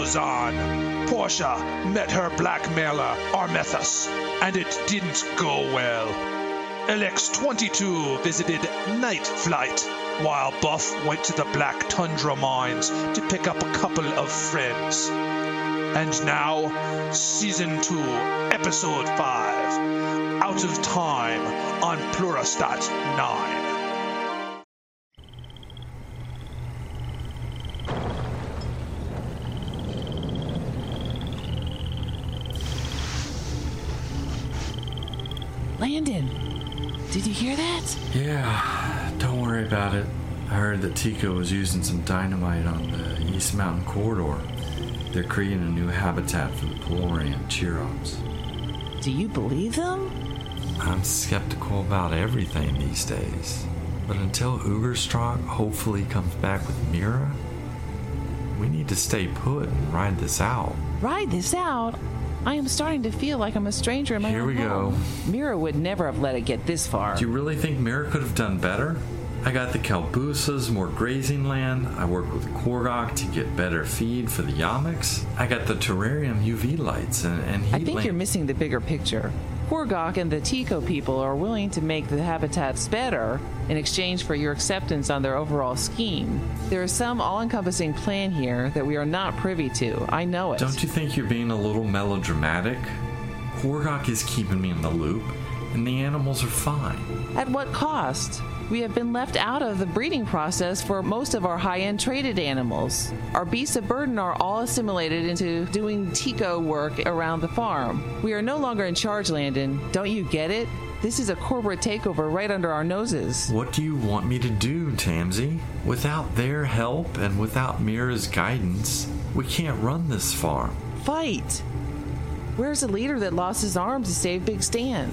On Portia met her blackmailer Armethus, and it didn't go well. LX-22 visited Night Flight, while Buff went to the Black Tundra mines to pick up a couple of friends. And now, Season 2, Episode 5, Out of Time on Plurastat 9. Landon, did you hear that? Yeah, don't worry about it. I heard that Tico was using some dynamite on the East Mountain corridor. They're creating a new habitat for the Pelorian Chirops. Do you believe them? I'm skeptical about everything these days. But until Ugerstrok hopefully comes back with Mira, we need to stay put and ride this out. Ride this out. I am starting to feel like I'm a stranger in my Here own we go. home. Mira would never have let it get this far. Do you really think Mira could have done better? I got the Kalbusas, more grazing land. I worked with Korgok to get better feed for the Yamiks. I got the terrarium UV lights and, and heat I think lamp- you're missing the bigger picture. Korgok and the Tico people are willing to make the habitats better in exchange for your acceptance on their overall scheme. There is some all encompassing plan here that we are not privy to. I know it. Don't you think you're being a little melodramatic? Korgok is keeping me in the loop, and the animals are fine. At what cost? We have been left out of the breeding process for most of our high end traded animals. Our beasts of burden are all assimilated into doing Tico work around the farm. We are no longer in charge, Landon. Don't you get it? This is a corporate takeover right under our noses. What do you want me to do, Tamsy? Without their help and without Mira's guidance, we can't run this farm. Fight! Where's the leader that lost his arm to save Big Stan?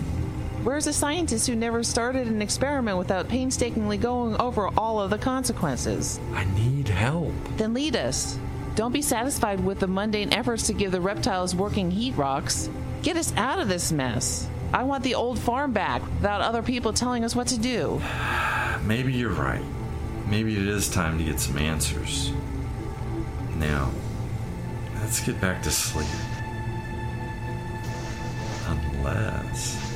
Where's the scientist who never started an experiment without painstakingly going over all of the consequences? I need help. Then lead us. Don't be satisfied with the mundane efforts to give the reptiles working heat rocks. Get us out of this mess. I want the old farm back without other people telling us what to do. Maybe you're right. Maybe it is time to get some answers. Now, let's get back to sleep. Unless.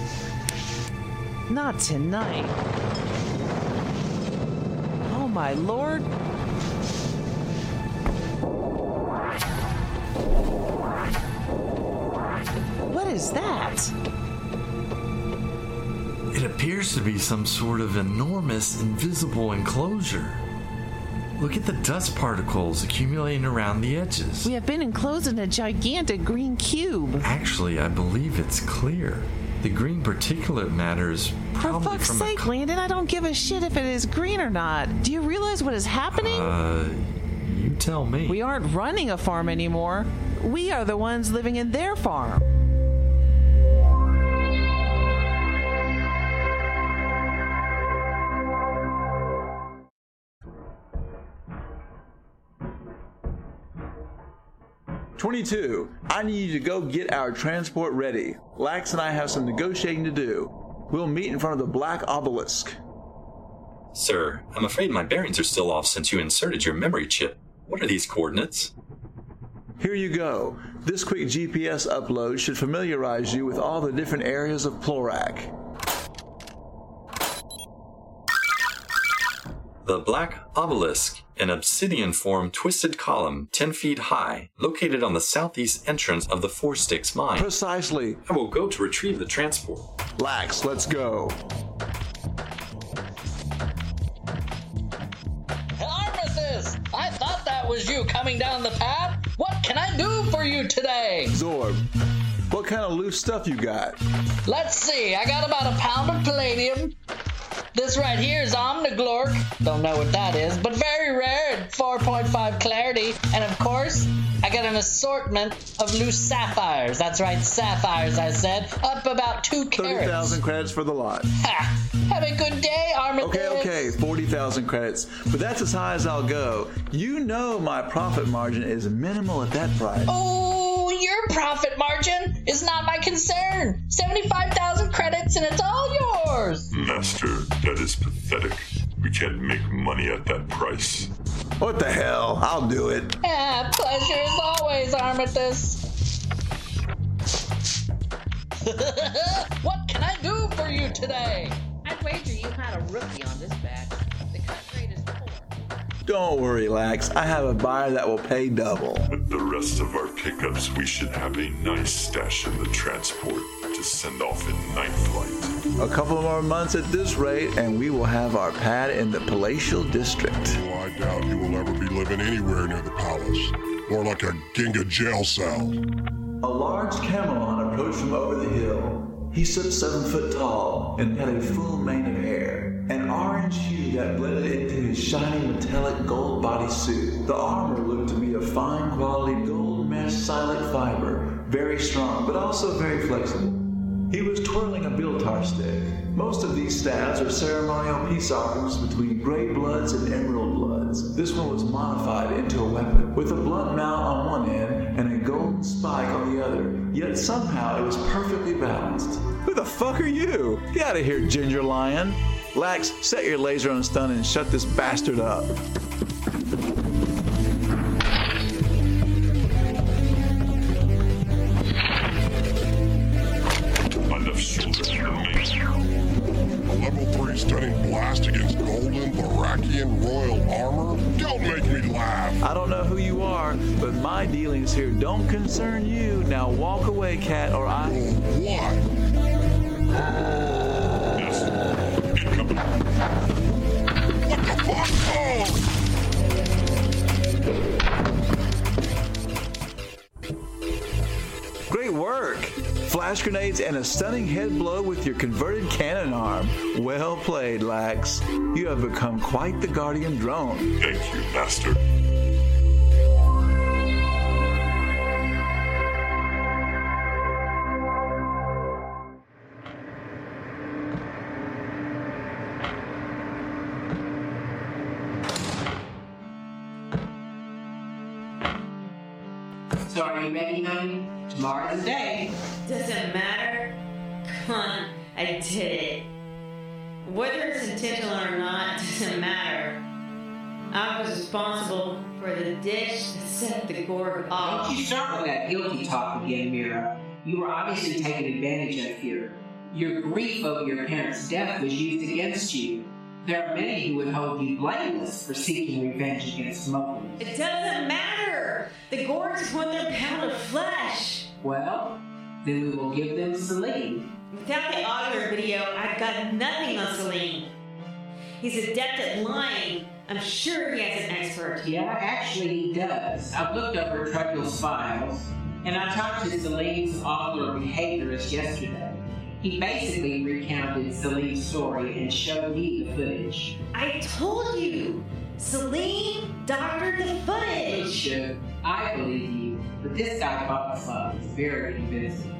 Not tonight. Oh my lord. What is that? It appears to be some sort of enormous invisible enclosure. Look at the dust particles accumulating around the edges. We have been enclosed in a gigantic green cube. Actually, I believe it's clear. The green particulate matter is For probably fuck's from sake, a, Landon, I don't give a shit if it is green or not. Do you realize what is happening? Uh, you tell me. we aren't running a farm anymore. We are the ones living in their farm. Twenty-two. I need you to go get our transport ready. Lax and I have some negotiating to do. We'll meet in front of the Black Obelisk. Sir, I'm afraid my bearings are still off since you inserted your memory chip. What are these coordinates? Here you go. This quick GPS upload should familiarize you with all the different areas of Plorak. The Black Obelisk, an obsidian formed twisted column 10 feet high, located on the southeast entrance of the Four Sticks mine. Precisely. I will go to retrieve the transport. Lax, let's go. Armistice! I thought that was you coming down the path. What can I do for you today? Zorb, what kind of loose stuff you got? Let's see, I got about a pound of palladium. This right here is Omniglork. Don't know what that is, but very rare at 4.5 clarity. And of course, I got an assortment of loose sapphires. That's right, sapphires, I said. Up about two carats. 30,000 credits for the lot. Ha! Have a good day, Armitage. Okay, okay, 40,000 credits. But that's as high as I'll go. You know my profit margin is minimal at that price. Oh, your profit margin is not my concern. 75,000 credits and it's all yours. Master, that is pathetic. We can't make money at that price. What the hell? I'll do it. Ah, pleasure as always, Armitage. what can I do for you today? I'd wager you had a rookie on this batch. Don't worry, Lax. I have a buyer that will pay double. With the rest of our pickups, we should have a nice stash in the transport to send off in night flight. A couple more months at this rate, and we will have our pad in the palatial district. Well, I doubt you will ever be living anywhere near the palace. More like a Ginga jail cell. A large camelon approached from over the hill. He stood seven foot tall and had a full mane of hair, an orange hue that blended into his shiny metallic gold bodysuit. The armor looked to be a fine quality gold mesh silent fiber, very strong but also very flexible. He was twirling a biltar stick. Most of these staves are ceremonial peace offerings between gray bloods and emerald bloods. This one was modified into a weapon, with a blunt mount on one end and a golden spike on the other. Yet somehow it was perfectly balanced. Who the fuck are you? Get out of here, Ginger Lion. Lax, set your laser on stun and shut this bastard up. Flash grenades and a stunning head blow with your converted cannon arm. Well played, Lax. You have become quite the guardian drone. Thank you, Master. I was responsible for the dish that set the Gorg off. Don't you start with that guilty talk again, Mira. You were obviously taken advantage of here. Your grief over your parents' death was used against you. There are many who would hold you blameless for seeking revenge against Mowgli. It doesn't matter. The Gorgs want their pound of flesh. Well, then we will give them Celine. Without the audio video, I've got nothing on Celine. He's adept at lying. I'm sure he has an expert. Yeah, actually he does. I've looked over Truckle's files, and I talked to Celine's author behaviorist yesterday. He basically recounted Celine's story and showed me the footage. I told you. Celine doctored the footage. Should I believe you, but this guy the fun. Very convincing.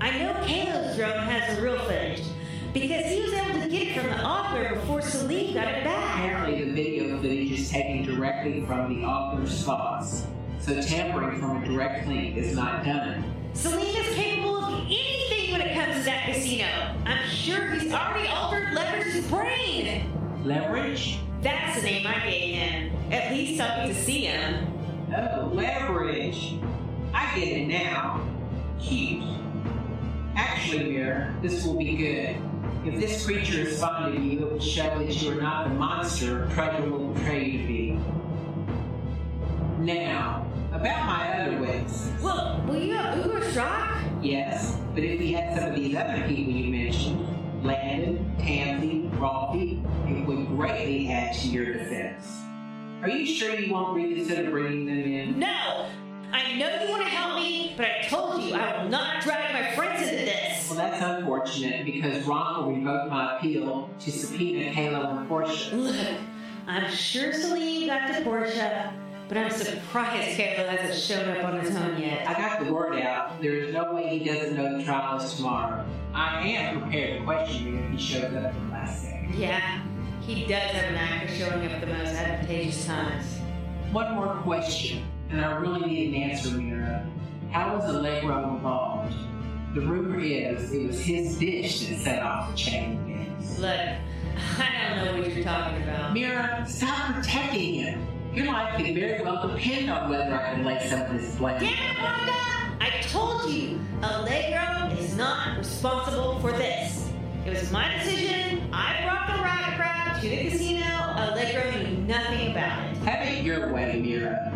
I know Kalo's drone has the real footage because he was able to get it from the author before Celine got it back. Apparently, the video footage is taken directly from the author's thoughts, so tampering from a direct link is not done. Celine is capable of anything when it comes to that casino. I'm sure he's already altered Leverage's brain. Leverage? That's the name I gave him. At least I'll to see him. Oh, leverage. I get it now. Cute. Actually, Mira, this will be good. If this creature is fond of you, it will show that you are not the monster Predator will portray you to be. Now, about my other witnesses. Well, will you have Uber Shock? Yes, but if we had some of these other people you mentioned, Landon, Tansy, Rolfie, it would greatly add to your defense. Are you sure you won't reconsider bringing them in? No! I know you want to help me, but I told you I will not drag my friends into this. Well, that's unfortunate because Ron will revoke my appeal to subpoena Caleb and Portia. Look, I'm sure Celine got to Portia, but I'm surprised Caleb hasn't shown up on his own yet. I got the word out. There is no way he doesn't know the trial is tomorrow. I am prepared to question you if he shows up at the last second. Yeah, he does have an knack for showing up at the most advantageous times. One more question, and I really need an answer, Mira. How was Allegro involved? The rumor is it was his dish that set off the chain. Look, I don't know what you're talking about. Mira, stop protecting him. Your life could very well depend on whether I can lay some of this blame. Damn it, Wanda! I told you, Allegro is not responsible for this. It was my decision. I brought the riot crowd to the casino. Allegro knew nothing about it. Have it your way, Mira.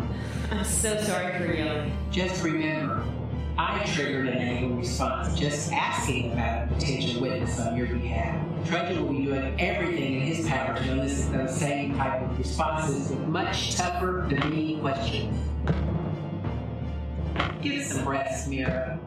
I'm so sorry for yelling. Just remember, I triggered an angry response just asking about a potential witness on your behalf. Trudger will be doing everything in his power to elicit those same type of responses with much tougher, demeaning questions. Get some rest, Mira.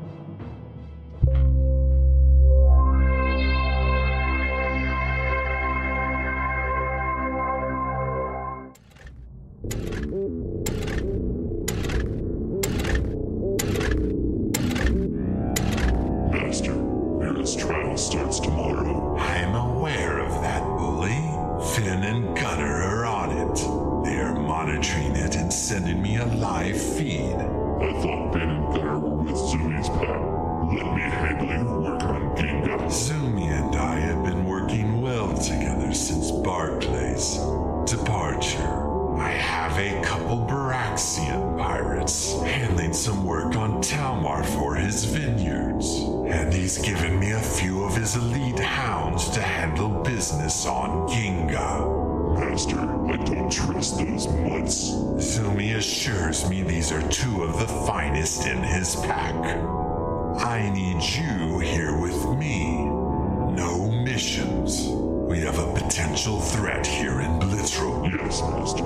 Starts tomorrow. Handle business on Ginga. Master, I don't trust those mutts. Zumi assures me these are two of the finest in his pack. I need you here with me. No missions. We have a potential threat here in Blitzroom. Yes, Master.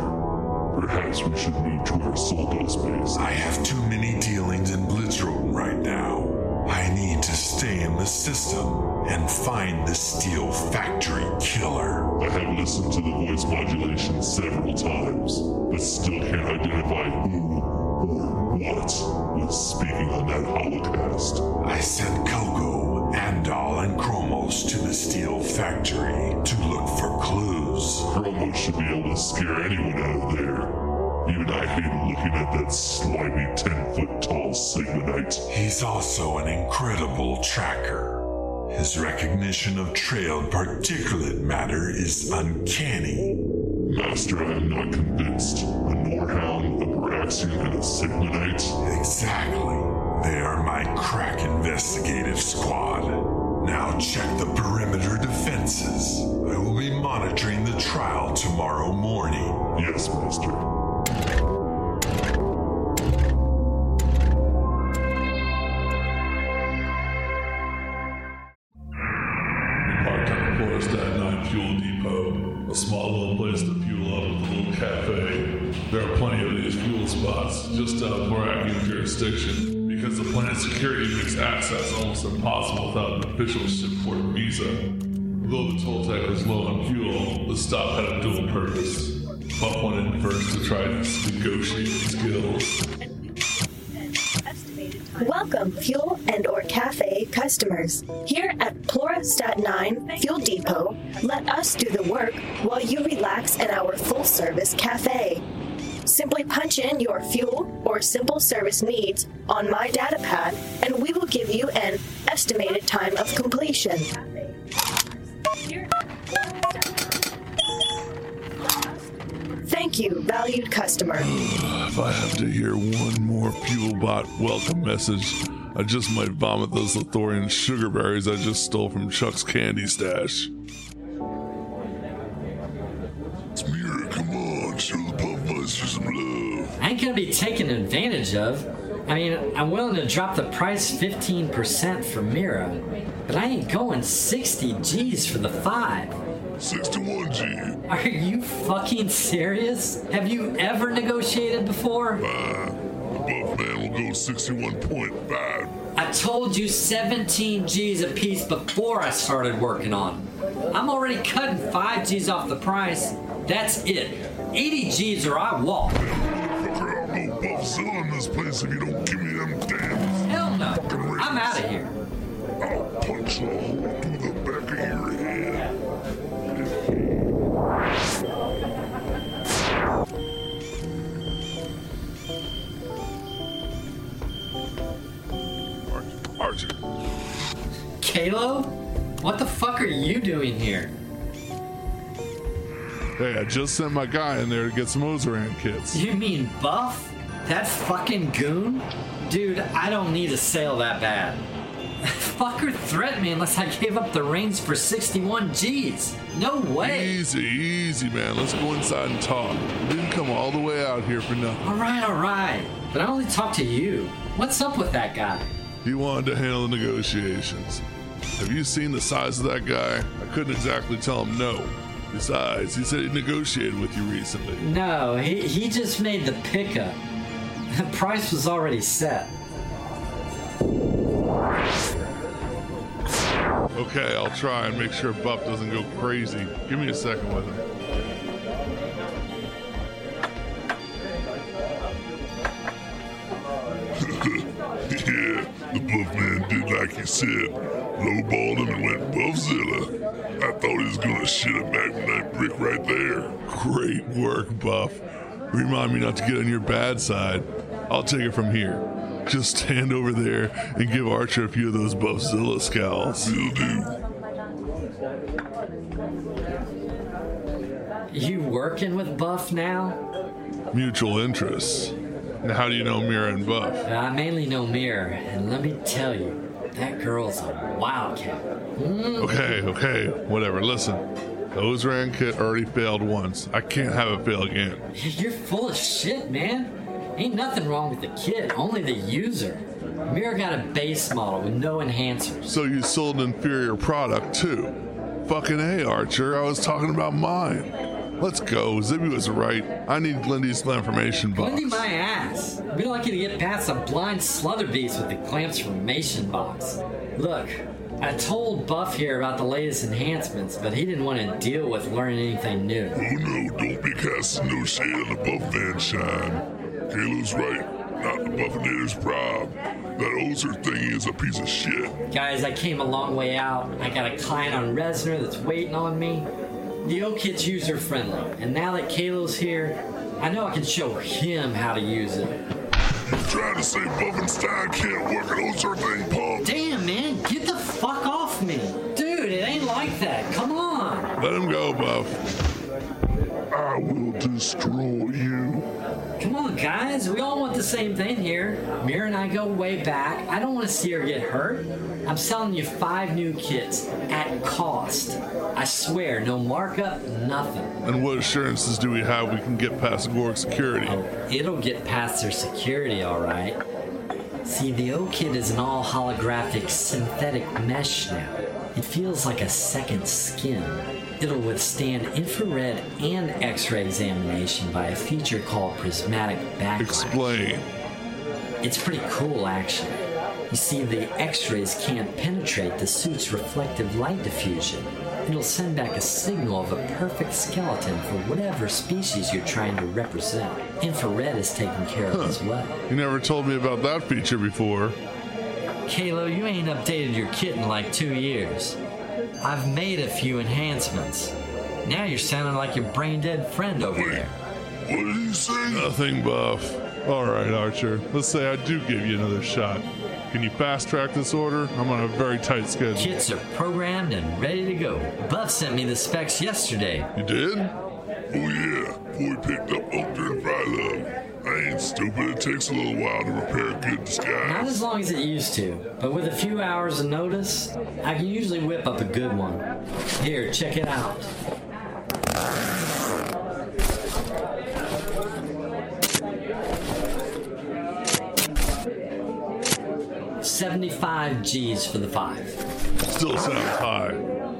Perhaps we should move to our Soldos base. I have too many dealings in Blitzroom right now. I need to stay in the system and find the steel factory killer. I have listened to the voice modulation several times, but still can't identify who or what was speaking on that holocast. I sent Coco, Andal, and Chromos to the steel factory to look for clues. Chromos should be able to scare anyone out of there. Even I hated looking at that slimy 10 foot tall Sigmanite. He's also an incredible tracker. His recognition of trailed particulate matter is uncanny. Master, I am not convinced. A Norhound, a Baraxian, and a Sigmanite? Exactly. They are my crack investigative squad. Now check the perimeter defenses. I will be monitoring the trial tomorrow morning. Yes, Master. Jurisdiction because the planet's security makes access almost impossible without an official shipport visa. Though the Toltec was low on fuel, the stop had a dual purpose. Buff went in first to try to negotiate skills. Welcome, fuel and or cafe customers. Here at Plurastat 9 Fuel Depot, let us do the work while you relax in our full-service cafe. Simply punch in your fuel or simple service needs on my data pad and we will give you an estimated time of completion. Thank you, valued customer. If I have to hear one more Fuelbot welcome message, I just might vomit those Lithorian sugar berries I just stole from Chuck's candy stash. It's Mira, come on, show some love. I ain't gonna be taken advantage of. I mean, I'm willing to drop the price 15% for Mira, but I ain't going 60 G's for the five. 61 G. Are you fucking serious? Have you ever negotiated before? Uh, buff man will go 61.5. I told you 17 G's a piece before I started working on. I'm already cutting 5 G's off the price. That's it. 80 G's or I walk. Fucker, I'm no buffzilla in this place if you don't give me them damn Hell no. I'm out of here. I'll punch a hole through the back of your head. Archer. Kalo? What the fuck are you doing here? Hey, I just sent my guy in there to get some Ozaran kits. You mean Buff? That fucking goon? Dude, I don't need a sale that bad. Fucker threatened me unless I gave up the reins for 61 G's. No way. Easy, easy, man. Let's go inside and talk. We didn't come all the way out here for nothing. Alright, alright. But I only talked to you. What's up with that guy? He wanted to handle the negotiations. Have you seen the size of that guy? I couldn't exactly tell him no. Besides, he said he negotiated with you recently. No, he, he just made the pickup. The price was already set. Okay, I'll try and make sure Buff doesn't go crazy. Give me a second with him. yeah, the buff man did like you said. Lowballed him and went buffzilla. I thought he was gonna shit a magnetite brick right there. Great work, Buff. Remind me not to get on your bad side. I'll take it from here. Just stand over there and give Archer a few of those Buffzilla scowls. Will do. You working with Buff now? Mutual interests. Now, how do you know Mira and Buff? I mainly know Mir, and let me tell you, that girl's a wildcat. Mm. Okay, okay, whatever. Listen, the Ozran kit already failed once. I can't have it fail again. You're full of shit, man. Ain't nothing wrong with the kit, only the user. Mir got a base model with no enhancers. So you sold an inferior product too? Fucking A, Archer. I was talking about mine. Let's go. Zibby was right. I need Glindy's information box. Lindy my ass. Be lucky to get past a blind sluther beast with the clamps formation box. Look, I told Buff here about the latest enhancements, but he didn't want to deal with learning anything new. Oh no, don't be casting no shade on the buff man shine. Right. Not the Buffinator's prob. That Ozer thing is a piece of shit. Guys, I came a long way out. I got a client on Resner that's waiting on me. The old kit's user friendly, and now that Kalo's here, I know I can show him how to use it. You trying to say Buffenstein can't work an Ozer thing, punk? Damn, man, get the fuck off me. Dude, it ain't like that. Come on. Let him go, Buff. I will destroy you. Come on, guys. We all want the same thing here. Mira and I go way back. I don't want to see her get hurt. I'm selling you five new kits at cost. I swear, no markup, nothing. And what assurances do we have we can get past Gorg security? Oh. It'll get past their security, all right. See, the O kit is an all holographic synthetic mesh now. It feels like a second skin. It'll withstand infrared and X ray examination by a feature called prismatic backlight. Explain. It's pretty cool, actually. You see, the X rays can't penetrate the suit's reflective light diffusion. It'll send back a signal of a perfect skeleton for whatever species you're trying to represent. Infrared is taken care of as well. You never told me about that feature before. Kalo, you ain't updated your kit in like two years. I've made a few enhancements. Now you're sounding like your brain dead friend over there. What did he say? Nothing, Buff. All right, Archer. Let's say I do give you another shot. Can you fast track this order? I'm on a very tight schedule. Kits are programmed and ready to go. Buff sent me the specs yesterday. You did? Oh yeah, boy picked up Ultra and Frylove. Ain't stupid. It takes a little while to repair a good disguise. Not as long as it used to, but with a few hours of notice, I can usually whip up a good one. Here, check it out. Seventy-five G's for the five. Still sounds high.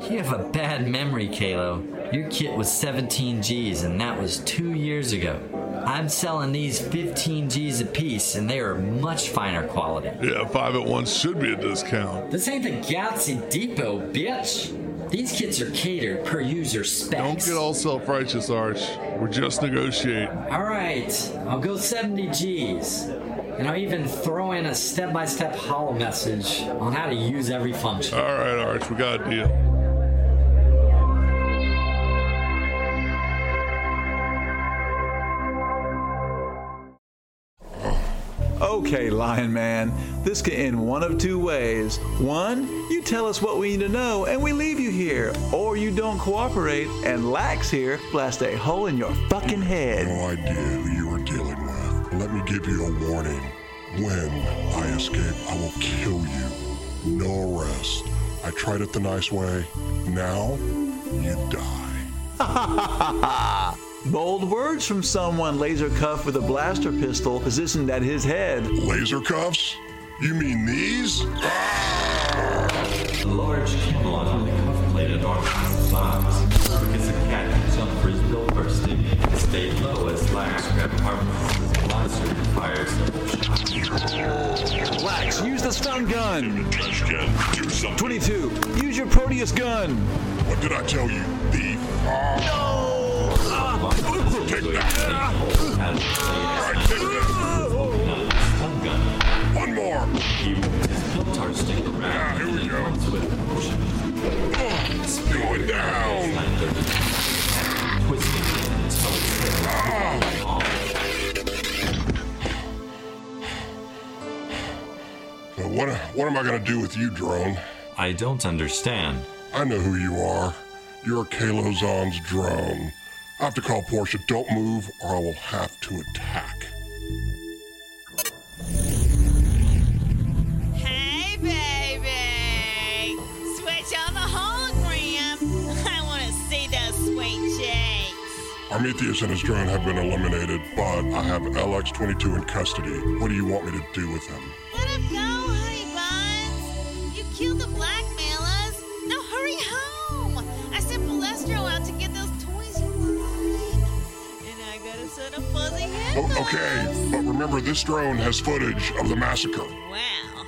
You have a bad memory, Kalo. Your kit was 17 G's, and that was two years ago. I'm selling these 15 G's a piece, and they are much finer quality. Yeah, five at once should be a discount. This ain't the Galaxy Depot, bitch. These kits are catered per user specs. Don't get all self righteous, Arch. We're just negotiating. All right, I'll go 70 G's. And I'll even throw in a step by step hollow message on how to use every function. All right, Arch, we got a deal. Okay, Lion Man, this can end one of two ways. One, you tell us what we need to know and we leave you here. Or you don't cooperate and Lax here blast a hole in your fucking head. No idea who you are dealing with. Let me give you a warning. When I escape, I will kill you. No arrest. I tried it the nice way. Now, you die. Bold words from someone laser Cuff with a blaster pistol positioned at his head. Laser cuffs? You mean these? A large Camelot with a cuff-plated arm size. Because the cat can jump for his bill bursting and stay low as Lax grabbed Harmless's blaster and fires double. Lax, use the stun gun. Trash can, do something. 22, use your Proteus gun. What did I tell you, thief? No! Am I going to do with you, drone? I don't understand. I know who you are. You're Kalo Zahn's drone. I have to call Portia. Don't move, or I will have to attack. Hey, baby! Switch on the hologram! I want to see those sweet cheeks! Armetius and his drone have been eliminated, but I have LX-22 in custody. What do you want me to do with him? Let him go, honey Oh, okay, but remember this drone has footage of the massacre. Well,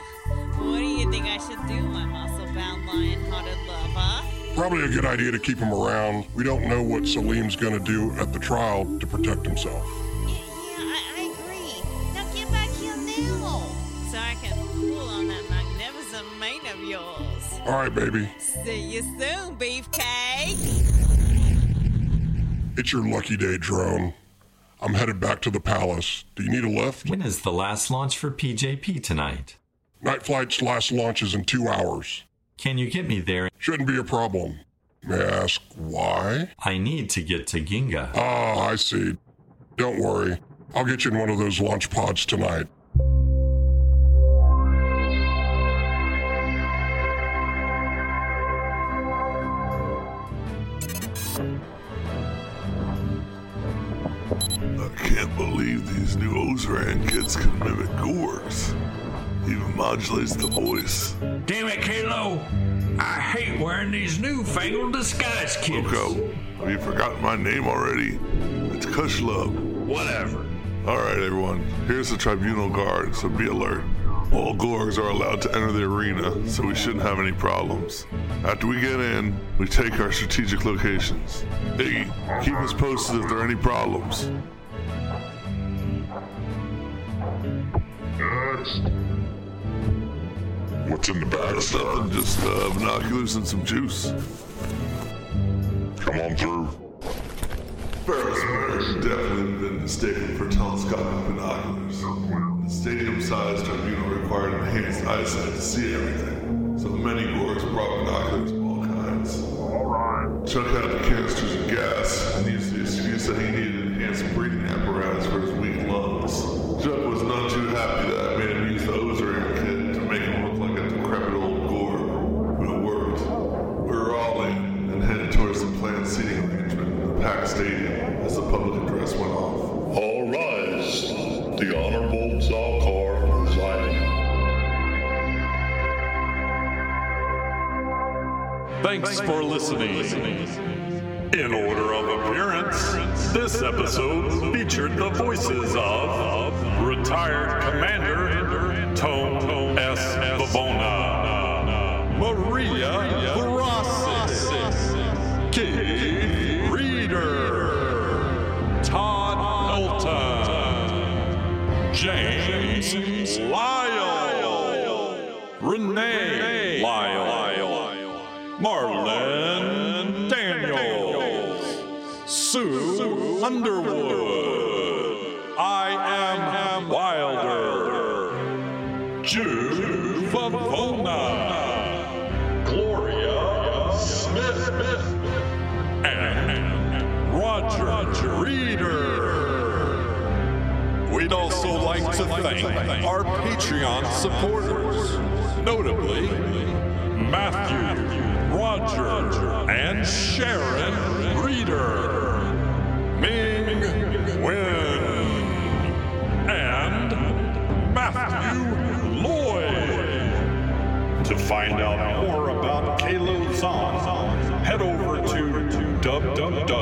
what do you think I should do, my muscle-bound lion-hearted lover? Probably a good idea to keep him around. We don't know what Salim's gonna do at the trial to protect himself. Yeah, I, I agree. Now get back here now, so I can pull on that magnificent mane of yours. All right, baby. See you soon, beefcake. It's your lucky day, drone. I'm headed back to the palace. Do you need a lift? When is the last launch for PJP tonight? Night flight's last launch is in two hours. Can you get me there? Shouldn't be a problem. May I ask why? I need to get to Ginga. Ah, I see. Don't worry. I'll get you in one of those launch pods tonight. Can't believe these new Ozaran kids can mimic Gorgs. Even modulates the voice. Damn it, Kalo! I hate wearing these newfangled disguise kits. Coco, have you forgotten my name already? It's Kushlub. Whatever. Alright, everyone. Here's the Tribunal Guard, so be alert. All Gorgs are allowed to enter the arena, so we shouldn't have any problems. After we get in, we take our strategic locations. Iggy, keep us posted if there are any problems. What's in the bag, nothing, just uh, binoculars and some juice. Come on through. Ferris Mayor's definitely been mistaken for telescopic binoculars. The stadium-sized tribunal required enhanced eyesight to see everything, so the many Gorgs brought binoculars of all kinds. Alright. Chuck had the canisters The Honorable presiding. Thanks for listening. In order of appearance, this episode featured the voices of retired commander Tone S. Babona, Maria Underwood, I am Wilder, Jude Favona, Gloria Smith, and Roger Reeder. We'd also like to thank our Patreon supporters, notably Matthew, Roger, and Sharon Reeder, find out more about Kalo Zahn, head over to www.caa